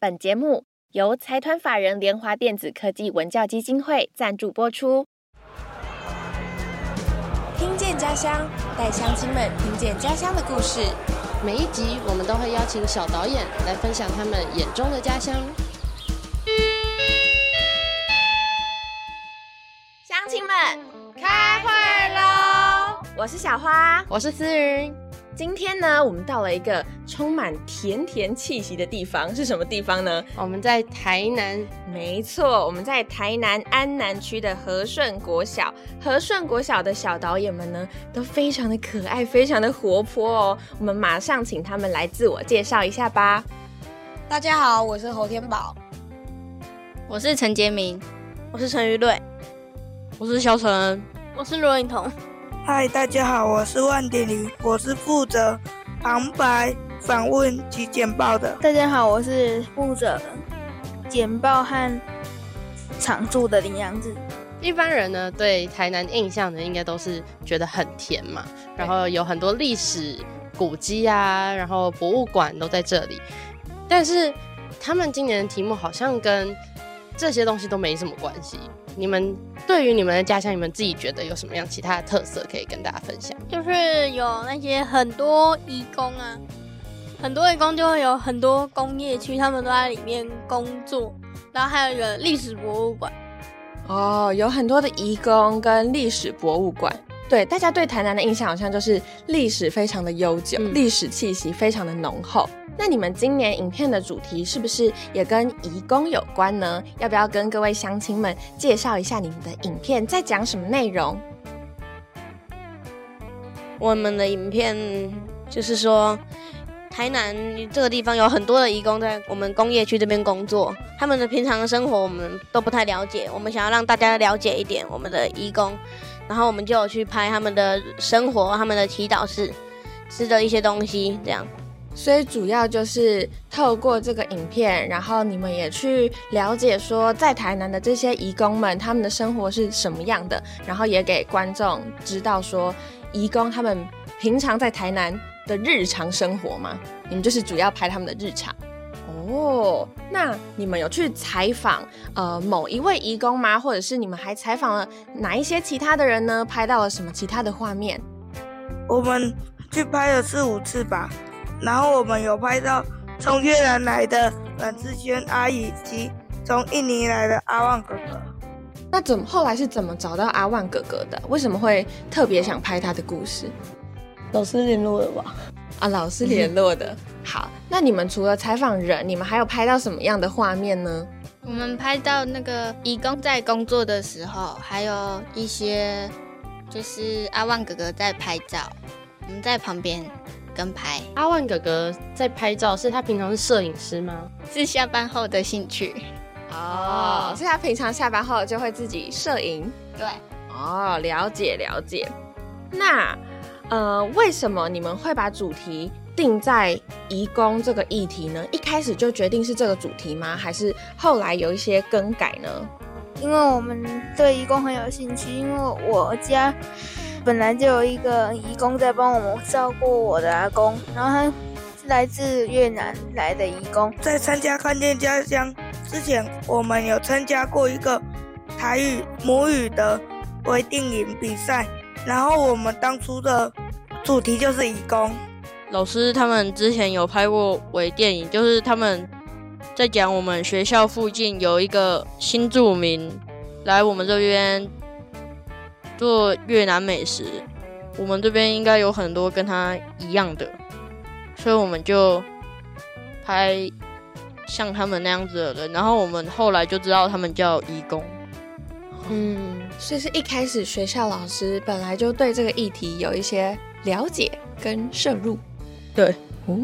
本节目由财团法人联华电子科技文教基金会赞助播出。听见家乡，带乡亲们听见家乡的故事。每一集我们都会邀请小导演来分享他们眼中的家乡。乡亲们，开会喽！我是小花，我是思云。今天呢，我们到了一个充满甜甜气息的地方，是什么地方呢？我们在台南，没错，我们在台南安南区的和顺国小。和顺国小的小导演们呢，都非常的可爱，非常的活泼哦。我们马上请他们来自我介绍一下吧。大家好，我是侯天宝，我是陈杰明，我是陈玉瑞，我是小陈，我是罗颖彤。嗨，大家好，我是万典玲，我是负责旁白、访问及简报的。大家好，我是负责简报和常驻的林阳子。一般人呢，对台南印象呢，应该都是觉得很甜嘛，然后有很多历史古迹啊，然后博物馆都在这里。但是他们今年的题目好像跟这些东西都没什么关系。你们对于你们的家乡，你们自己觉得有什么样其他的特色可以跟大家分享？就是有那些很多义工啊，很多义工就会有很多工业区，他们都在里面工作，然后还有一个历史博物馆。哦，有很多的义工跟历史博物馆。对，大家对台南的印象好像就是历史非常的悠久，历史气息非常的浓厚。那你们今年影片的主题是不是也跟移工有关呢？要不要跟各位乡亲们介绍一下你们的影片在讲什么内容？我们的影片就是说，台南这个地方有很多的移工在我们工业区这边工作，他们的平常的生活我们都不太了解，我们想要让大家了解一点我们的移工。然后我们就有去拍他们的生活，他们的祈祷室，吃的一些东西，这样。所以主要就是透过这个影片，然后你们也去了解说，在台南的这些义工们，他们的生活是什么样的，然后也给观众知道说，义工他们平常在台南的日常生活嘛。你们就是主要拍他们的日常。哦，那你们有去采访呃某一位义工吗？或者是你们还采访了哪一些其他的人呢？拍到了什么其他的画面？我们去拍了四五次吧，然后我们有拍到从越南来的阮志轩阿姨及从印尼来的阿旺哥哥。那怎么后来是怎么找到阿旺哥哥的？为什么会特别想拍他的故事？老师联络的吧？啊，老师联络的。好，那你们除了采访人，你们还有拍到什么样的画面呢？我们拍到那个义工在工作的时候，还有一些就是阿旺哥哥在拍照，我们在旁边跟拍。阿万哥哥在拍照，是他平常是摄影师吗？是下班后的兴趣。哦，是他平常下班后就会自己摄影。对。哦，了解了解。那呃，为什么你们会把主题？定在移工这个议题呢？一开始就决定是这个主题吗？还是后来有一些更改呢？因为我们对移工很有兴趣，因为我家本来就有一个义工在帮我们照顾我的阿公，然后他是来自越南来的义工。在参加看见家乡之前，我们有参加过一个台语母语的微电影比赛，然后我们当初的主题就是义工。老师他们之前有拍过微电影，就是他们在讲我们学校附近有一个新住民来我们这边做越南美食，我们这边应该有很多跟他一样的，所以我们就拍像他们那样子的人。然后我们后来就知道他们叫义工。嗯，所以是一开始学校老师本来就对这个议题有一些了解跟摄入。对，哦，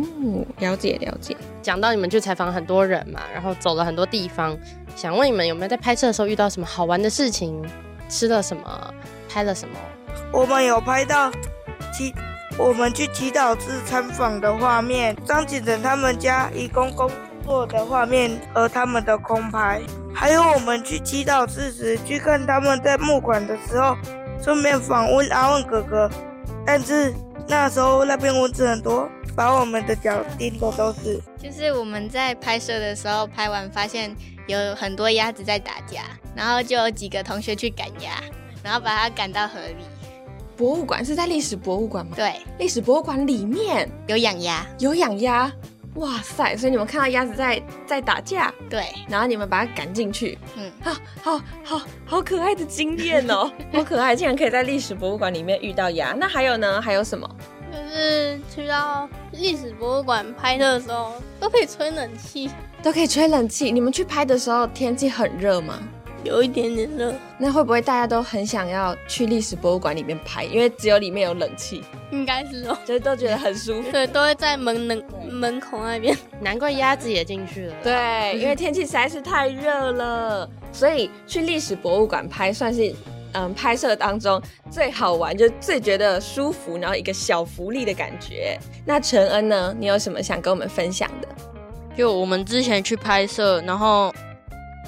了解了解。讲到你们去采访很多人嘛，然后走了很多地方，想问你们有没有在拍摄的时候遇到什么好玩的事情？吃了什么？拍了什么？我们有拍到祈，我们去祈祷寺参访的画面，张景仁他们家义工工作的画面和他们的空拍，还有我们去祈祷寺时去看他们在募款的时候，顺便访问阿旺哥哥，但是那时候那边蚊子很多。把我们的脚叮的都是。就是我们在拍摄的时候，拍完发现有很多鸭子在打架，然后就有几个同学去赶鸭，然后把它赶到河里。博物馆是在历史博物馆吗？对，历史博物馆里面有养鸭，有养鸭。哇塞！所以你们看到鸭子在在打架，对，然后你们把它赶进去，嗯，啊，好好好可爱的经验哦，好可爱，竟然可以在历史博物馆里面遇到鸭。那还有呢？还有什么？就是去到历史博物馆拍摄的时候，都可以吹冷气，都可以吹冷气。你们去拍的时候天气很热吗？有一点点热。那会不会大家都很想要去历史博物馆里面拍？因为只有里面有冷气，应该是哦，就是都觉得很舒服。对，都会在门门门口那边。难怪鸭子也进去了。对，因为天气实在是太热了，所以去历史博物馆拍算是嗯拍摄当中最好玩，就最觉得舒服，然后一个小福利的感觉。那陈恩呢？你有什么想跟我们分享的？就我们之前去拍摄，然后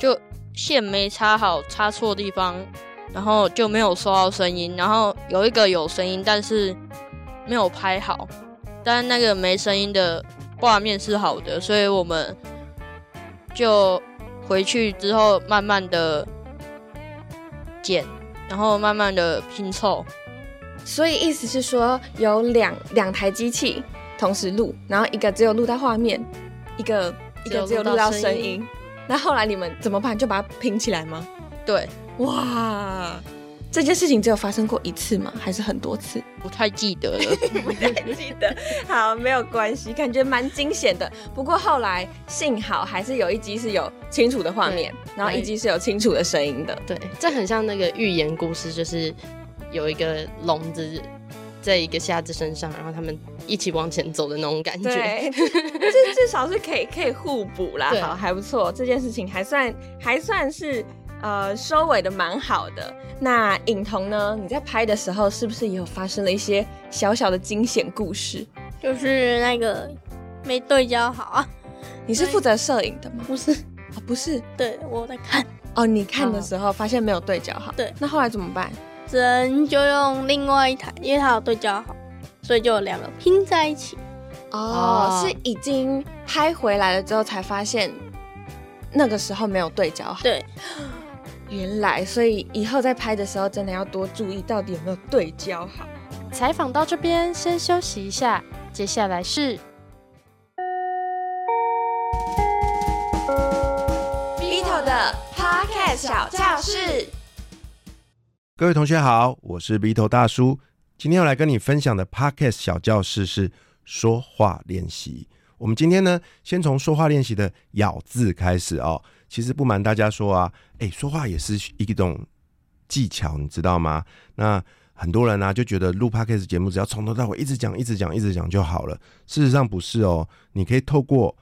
就。线没插好，插错地方，然后就没有收到声音。然后有一个有声音，但是没有拍好。但那个没声音的画面是好的，所以我们就回去之后慢慢的剪，然后慢慢的拼凑。所以意思是说，有两两台机器同时录，然后一个只有录到画面，一个一个只有录到声音。那后来你们怎么办？就把它拼起来吗？对，哇，这件事情只有发生过一次吗？还是很多次？不太记得了，不太记得。好，没有关系，感觉蛮惊险的。不过后来幸好还是有一集是有清楚的画面，然后一集是有清楚的声音的。对，这很像那个寓言故事，就是有一个笼子。在一个瞎子身上，然后他们一起往前走的那种感觉，对，至 至少是可以可以互补啦，好还不错，这件事情还算还算是呃收尾的蛮好的。那影童呢？你在拍的时候是不是也有发生了一些小小的惊险故事？就是那个没对焦好啊，你是负责摄影的吗？不是，哦不是，对我在看哦，你看的时候发现没有对焦好，对，那后来怎么办？只能就用另外一台，因为它有对焦好，所以就有两个拼在一起。哦，是已经拍回来了之后才发现，那个时候没有对焦好。对，原来，所以以后在拍的时候真的要多注意，到底有没有对焦好。采访到这边先休息一下，接下来是 Vito 的 Podcast 小教室。各位同学好，我是鼻头大叔。今天要来跟你分享的 Podcast 小教室是说话练习。我们今天呢，先从说话练习的咬字开始哦。其实不瞒大家说啊，哎，说话也是一种技巧，你知道吗？那很多人呢就觉得录 Podcast 节目只要从头到尾一直讲、一直讲、一直讲就好了。事实上不是哦，你可以透过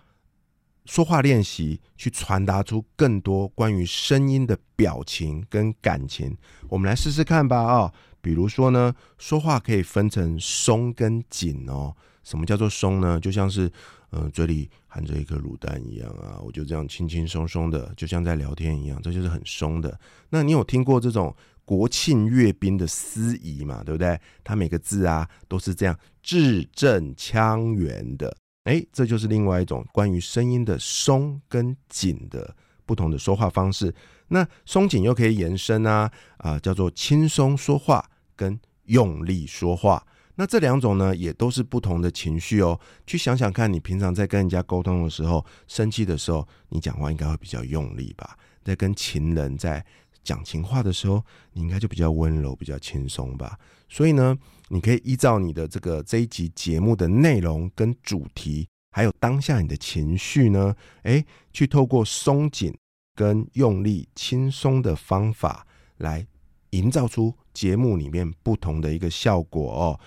说话练习去传达出更多关于声音的表情跟感情，我们来试试看吧啊！比如说呢，说话可以分成松跟紧哦。什么叫做松呢？就像是嗯嘴里含着一颗卤蛋一样啊，我就这样轻轻松松的，就像在聊天一样，这就是很松的。那你有听过这种国庆阅兵的司仪嘛？对不对？他每个字啊都是这样字正腔圆的。哎，这就是另外一种关于声音的松跟紧的不同的说话方式。那松紧又可以延伸啊啊，叫做轻松说话跟用力说话。那这两种呢，也都是不同的情绪哦。去想想看，你平常在跟人家沟通的时候，生气的时候，你讲话应该会比较用力吧？在跟情人在讲情话的时候，你应该就比较温柔、比较轻松吧？所以呢？你可以依照你的这个这一集节目的内容跟主题，还有当下你的情绪呢，诶，去透过松紧跟用力轻松的方法来营造出节目里面不同的一个效果哦。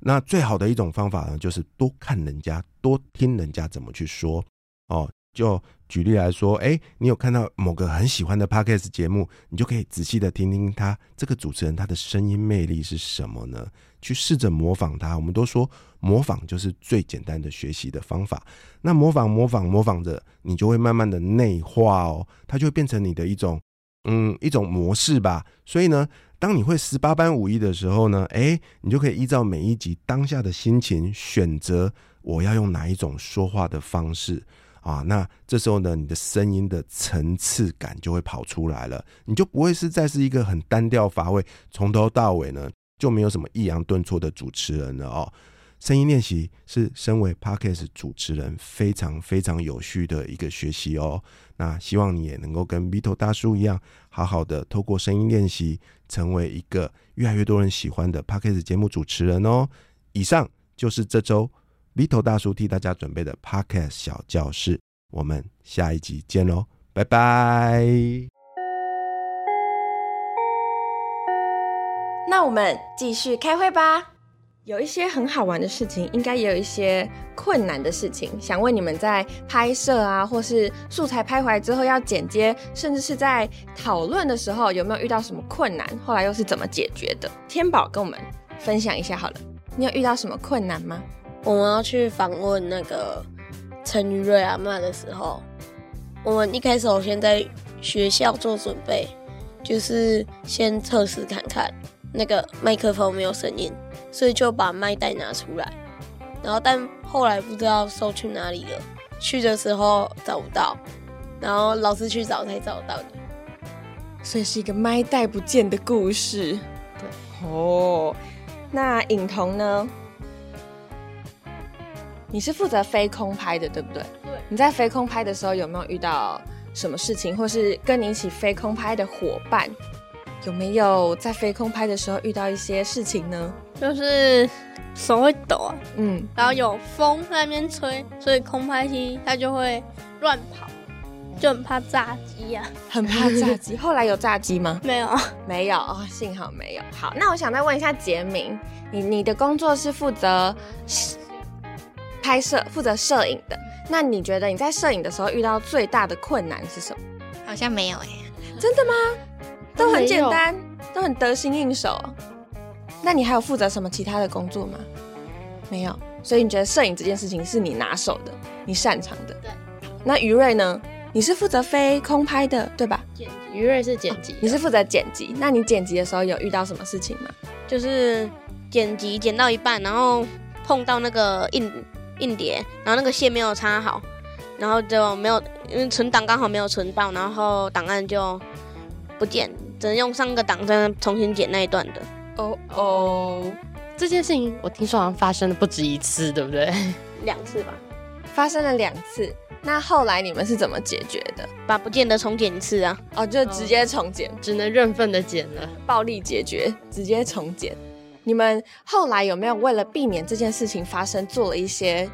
那最好的一种方法呢，就是多看人家，多听人家怎么去说哦。就举例来说，哎，你有看到某个很喜欢的 podcast 节目，你就可以仔细的听听他这个主持人他的声音魅力是什么呢？去试着模仿他。我们都说模仿就是最简单的学习的方法。那模仿模仿模仿着，你就会慢慢的内化哦，它就会变成你的一种嗯一种模式吧。所以呢，当你会十八般武艺的时候呢，哎，你就可以依照每一集当下的心情选择我要用哪一种说话的方式。啊，那这时候呢，你的声音的层次感就会跑出来了，你就不会是再是一个很单调乏味，从头到尾呢就没有什么抑扬顿挫的主持人了哦。声音练习是身为 podcast 主持人非常非常有序的一个学习哦。那希望你也能够跟 Vito 大叔一样，好好的透过声音练习，成为一个越来越多人喜欢的 podcast 节目主持人哦。以上就是这周 Vito 大叔替大家准备的 podcast 小教室，我们下一集见喽，拜拜。那我们继续开会吧。有一些很好玩的事情，应该也有一些困难的事情。想问你们在拍摄啊，或是素材拍回来之后要剪接，甚至是在讨论的时候，有没有遇到什么困难？后来又是怎么解决的？天宝跟我们分享一下好了。你有遇到什么困难吗？我们要去访问那个陈玉瑞阿妈的时候，我们一开始我先在学校做准备，就是先测试看看那个麦克风没有声音。所以就把麦袋拿出来，然后但后来不知道收去哪里了，去的时候找不到，然后老师去找才找到的，所以是一个麦袋不见的故事。对，哦，那影童呢？你是负责飞空拍的，对不对？对。你在飞空拍的时候有没有遇到什么事情，或是跟你一起飞空拍的伙伴？有没有在飞空拍的时候遇到一些事情呢？就是手会抖啊，嗯，然后有风在那边吹，所以空拍机它就会乱跑，就很怕炸机呀，很怕炸机。后来有炸机吗？没有，没有哦，幸好没有。好，那我想再问一下杰明，你你的工作是负责拍摄、负责摄影的，那你觉得你在摄影的时候遇到最大的困难是什么？好像没有哎，真的吗？都很简单，都很得心应手。那你还有负责什么其他的工作吗？没有，所以你觉得摄影这件事情是你拿手的，你擅长的。对。那于瑞呢？你是负责飞空拍的，对吧？剪辑。于瑞是剪辑，你是负责剪辑。那你剪辑的时候有遇到什么事情吗？就是剪辑剪到一半，然后碰到那个硬硬碟，然后那个线没有插好，然后就没有，因为存档刚好没有存到，然后档案就。不见，只能用上个档再重新剪那一段的。哦哦，这件事情我听说好像发生了不止一次，对不对？两次吧，发生了两次。那后来你们是怎么解决的？把不见的重剪一次啊？哦，就直接重剪，只能认份的剪了，暴力解决，直接重剪。你们后来有没有为了避免这件事情发生，做了一些？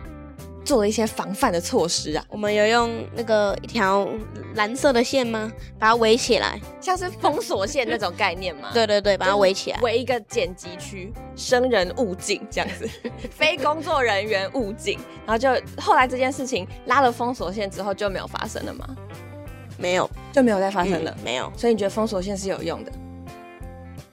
做了一些防范的措施啊，我们有用那个一条蓝色的线吗？把它围起来，像是封锁线那种概念吗？对对对，把它围起来，围一个剪辑区，生人勿近这样子，非工作人员勿进。然后就后来这件事情拉了封锁线之后就没有发生了吗？没有，就没有再发生了，没有。所以你觉得封锁线是有用的？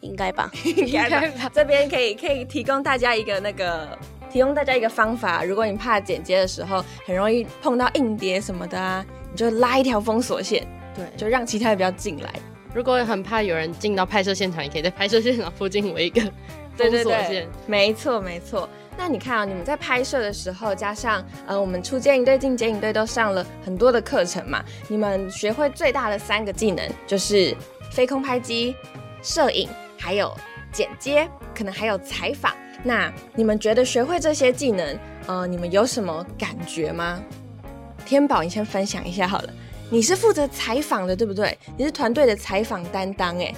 应该吧，应该吧。这边可以可以提供大家一个那个。提供大家一个方法，如果你怕剪接的时候很容易碰到硬碟什么的啊，你就拉一条封锁线，对，就让其他人不要进来。如果很怕有人进到拍摄现场，也可以在拍摄现场附近围一个 封锁线。没错没错。那你看啊，你们在拍摄的时候，加上呃，我们出剪影队进剪影队都上了很多的课程嘛，你们学会最大的三个技能就是飞空拍机、摄影，还有剪接，可能还有采访。那你们觉得学会这些技能，呃，你们有什么感觉吗？天宝，你先分享一下好了。你是负责采访的，对不对？你是团队的采访担当，哎，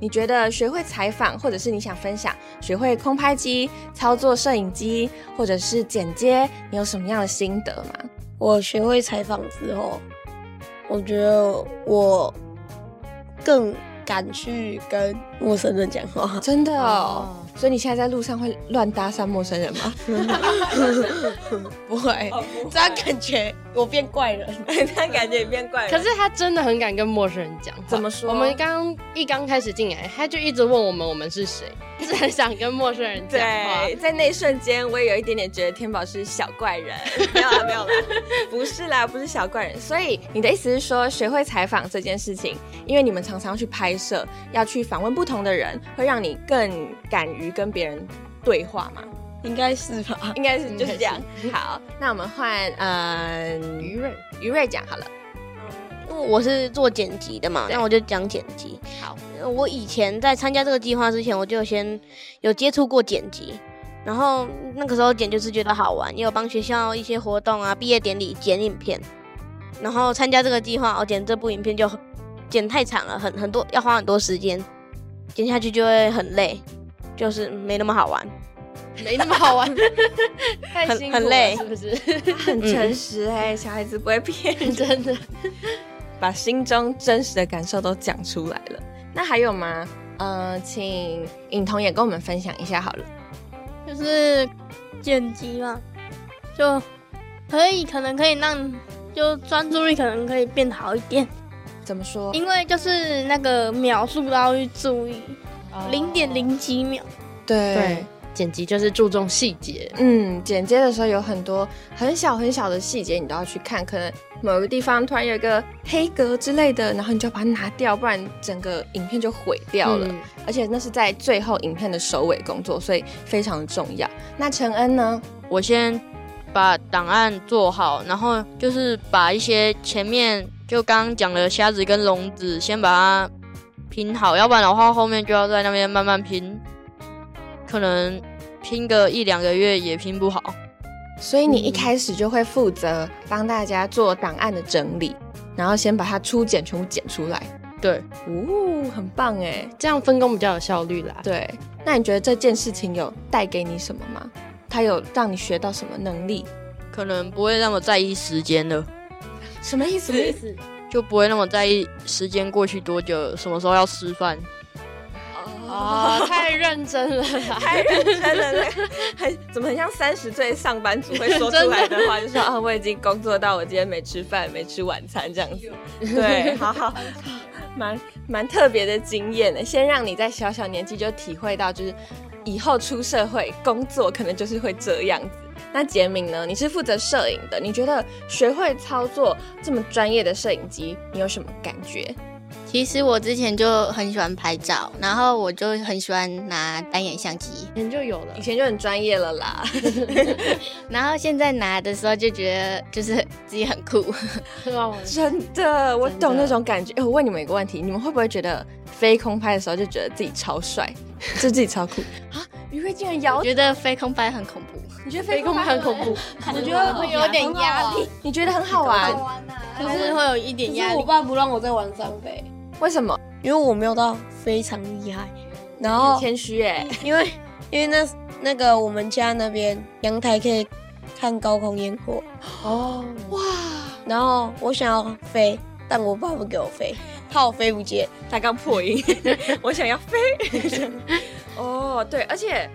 你觉得学会采访，或者是你想分享学会空拍机、操作摄影机，或者是剪接，你有什么样的心得吗？我学会采访之后，我觉得我更敢去跟陌生人讲话，真的哦。所以你现在在路上会乱搭讪陌生人吗？不会，这样感觉我变怪人，这样感觉你变怪人。可是他真的很敢跟陌生人讲，怎么说？我们刚一刚开始进来，他就一直问我们我们是谁。是很想跟陌生人讲话，在那一瞬间，我也有一点点觉得天宝是小怪人。没有啦，没有啦，不是啦，不是小怪人。所以你的意思是说，学会采访这件事情，因为你们常常去拍摄，要去访问不同的人，会让你更敢于跟别人对话嘛？应该是吧？应该是就是这样。好，那我们换呃于瑞，于瑞讲好了。因为我是做剪辑的嘛，那我就讲剪辑。好，我以前在参加这个计划之前，我就先有接触过剪辑，然后那个时候剪就是觉得好玩，也有帮学校一些活动啊、毕业典礼剪影片。然后参加这个计划，我剪这部影片就剪太长了，很很多要花很多时间，剪下去就会很累，就是没那么好玩。没那么好玩，太很辛苦了很累是不是？很诚实哎、小孩子不会骗 人，真的。把心中真实的感受都讲出来了。那还有吗？呃，请尹彤也跟我们分享一下好了。就是剪辑嘛，就可以可能可以让就专注力可能可以变好一点，怎么说？因为就是那个描述都要去注意，零点零几秒。对对，剪辑就是注重细节。嗯，剪接的时候有很多很小很小的细节，你都要去看。可能某个地方突然有一个黑格之类的，然后你就要把它拿掉，不然整个影片就毁掉了。嗯而且那是在最后影片的首尾工作，所以非常的重要。那陈恩呢？我先把档案做好，然后就是把一些前面就刚刚讲的虾子跟笼子先把它拼好，要不然的话后面就要在那边慢慢拼，可能拼个一两个月也拼不好。所以你一开始就会负责帮大家做档案的整理，然后先把它初剪全部剪出来。对，哦，很棒哎。这样分工比较有效率啦。对，那你觉得这件事情有带给你什么吗？它有让你学到什么能力？可能不会那么在意时间了，什么意思？什么意思？就不会那么在意时间过去多久，什么时候要吃饭。哦，太认真了，太认真了，那个很怎么很像三十岁上班族会说出 来的话，就说啊，我已经工作到我今天没吃饭、没吃晚餐这样子。对，好好，蛮蛮特别的经验的。先让你在小小年纪就体会到，就是以后出社会工作可能就是会这样子。那杰明呢？你是负责摄影的，你觉得学会操作这么专业的摄影机，你有什么感觉？其实我之前就很喜欢拍照，然后我就很喜欢拿单眼相机，以前就有了以。前就很专业了啦。然后现在拿的时候就觉得就是自己很酷。哦真的，我懂那种感觉。哎、我问你们一个问题，你们会不会觉得飞空拍的时候就觉得自己超帅，就自己超酷啊？余慧竟然摇我，觉得飞空拍很恐怖，你觉得飞空拍很恐怖，我觉得会有点压力，你觉得很好玩？就是会有一点压力。可是我爸不让我在晚上飞，为什么？因为我没有到非常厉害。然后谦虚哎，因为因为那那个我们家那边阳台可以看高空烟火，哦，哇，然后我想要飞，但我爸不给我飞，怕我飞不见。他刚破音，我想要飞。哦，对，而且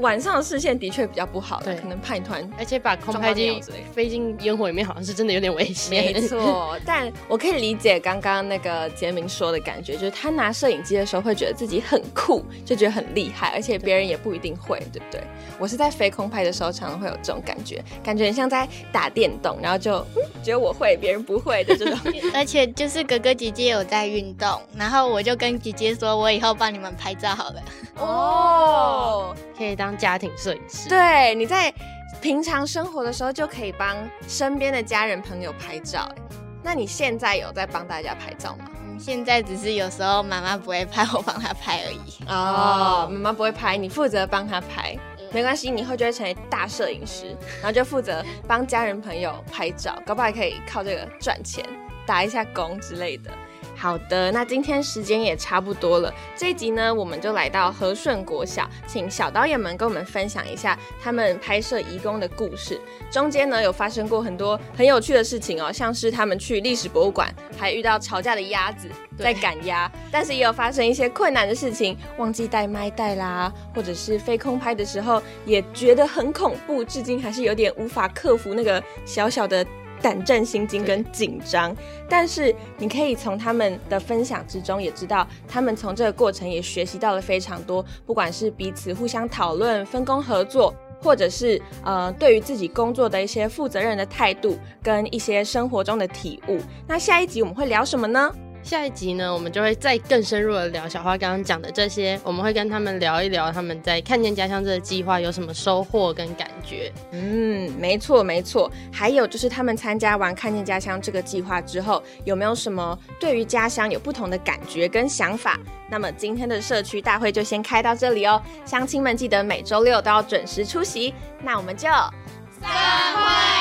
晚上的视线的确比较不好啦，对可能怕你突然而且把空拍机飞进烟火里面，好像是真的有点危险。没错，但我可以理解刚刚那个杰明说的感觉，就是他拿摄影机的时候会觉得自己很酷，就觉得很厉害，而且别人也不一定会，对不对？我是在飞空拍的时候，常常会有这种感觉，感觉很像在打电动，然后就、嗯、觉得我会，别人不会的这种。而且就是哥哥姐姐有在运动，然后我就跟姐姐说，我以后帮你们拍照好了。哦，可以当家庭摄影师。对，你在平常生活的时候就可以帮身边的家人朋友拍照。哎那你现在有在帮大家拍照吗？嗯，现在只是有时候妈妈不会拍，我帮她拍而已。哦，妈妈不会拍，你负责帮她拍，没关系，你以后就会成为大摄影师，然后就负责帮家人朋友拍照，搞不好还可以靠这个赚钱，打一下工之类的。好的，那今天时间也差不多了，这一集呢，我们就来到和顺国小，请小导演们跟我们分享一下他们拍摄移工的故事。中间呢，有发生过很多很有趣的事情哦，像是他们去历史博物馆，还遇到吵架的鸭子在赶鸭，但是也有发生一些困难的事情，忘记带麦带啦，或者是飞空拍的时候也觉得很恐怖，至今还是有点无法克服那个小小的。胆战心惊跟紧张，但是你可以从他们的分享之中也知道，他们从这个过程也学习到了非常多，不管是彼此互相讨论、分工合作，或者是呃对于自己工作的一些负责任的态度，跟一些生活中的体悟。那下一集我们会聊什么呢？下一集呢，我们就会再更深入的聊小花刚刚讲的这些，我们会跟他们聊一聊他们在看见家乡这个计划有什么收获跟感觉。嗯，没错没错。还有就是他们参加完看见家乡这个计划之后，有没有什么对于家乡有不同的感觉跟想法？那么今天的社区大会就先开到这里哦，乡亲们记得每周六都要准时出席。那我们就散会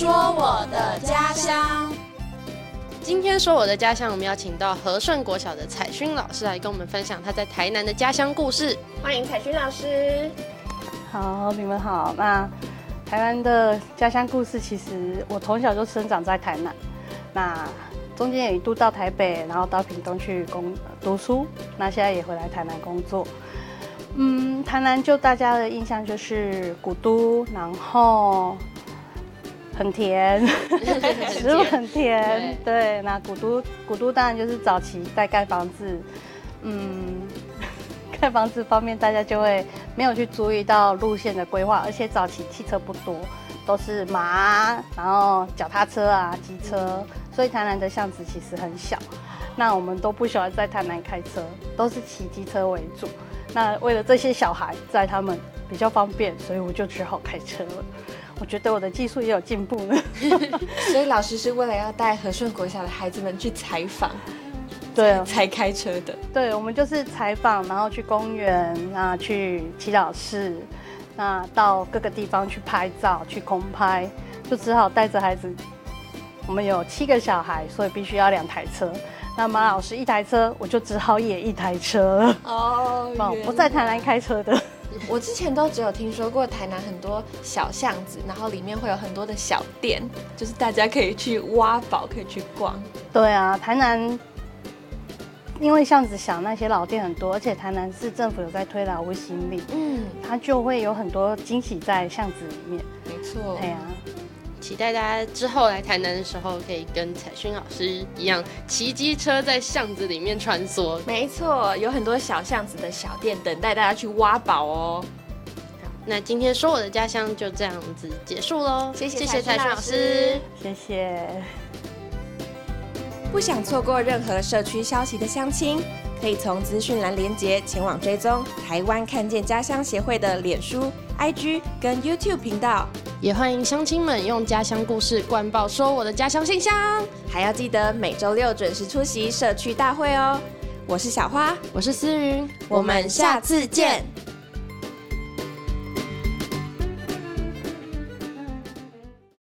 说我的家乡。今天说我的家乡，我们要请到和顺国小的彩勋老师来跟我们分享他在台南的家乡故事。欢迎彩勋老师。好，你们好。那台南的家乡故事，其实我从小就生长在台南，那中间也一度到台北，然后到屏东去工读书，那现在也回来台南工作。嗯，台南就大家的印象就是古都，然后。很甜，食物很甜。对，那古都古都当然就是早期在盖房子，嗯，盖房子方面大家就会没有去注意到路线的规划，而且早期汽车不多，都是马，然后脚踏车啊、机车，所以台南的巷子其实很小。那我们都不喜欢在台南开车，都是骑机车为主。那为了这些小孩在他们比较方便，所以我就只好开车了。我觉得我的技术也有进步呢，所以老师是为了要带和顺国小的孩子们去采访，对，才开车的。对，我们就是采访，然后去公园啊，去祈祷室，那到各个地方去拍照，去空拍，就只好带着孩子。我们有七个小孩，所以必须要两台车。那马老师一台车，我就只好也一台车。哦，不在台南开车的。我之前都只有听说过台南很多小巷子，然后里面会有很多的小店，就是大家可以去挖宝，可以去逛。对啊，台南因为巷子小，那些老店很多，而且台南市政府有在推劳务心力，嗯，它就会有很多惊喜在巷子里面。没错，对啊。期待大家之后来台南的时候，可以跟彩勋老师一样骑机车在巷子里面穿梭。没错，有很多小巷子的小店等待大家去挖宝哦。那今天说我的家乡就这样子结束喽。谢谢彩勋老师，谢谢。不想错过任何社区消息的乡亲，可以从资讯栏连接前往追踪台湾看见家乡协会的脸书、IG 跟 YouTube 频道。也欢迎乡亲们用家乡故事灌爆说我的家乡信箱，还要记得每周六准时出席社区大会哦。我是小花，我是思云，我们下次见。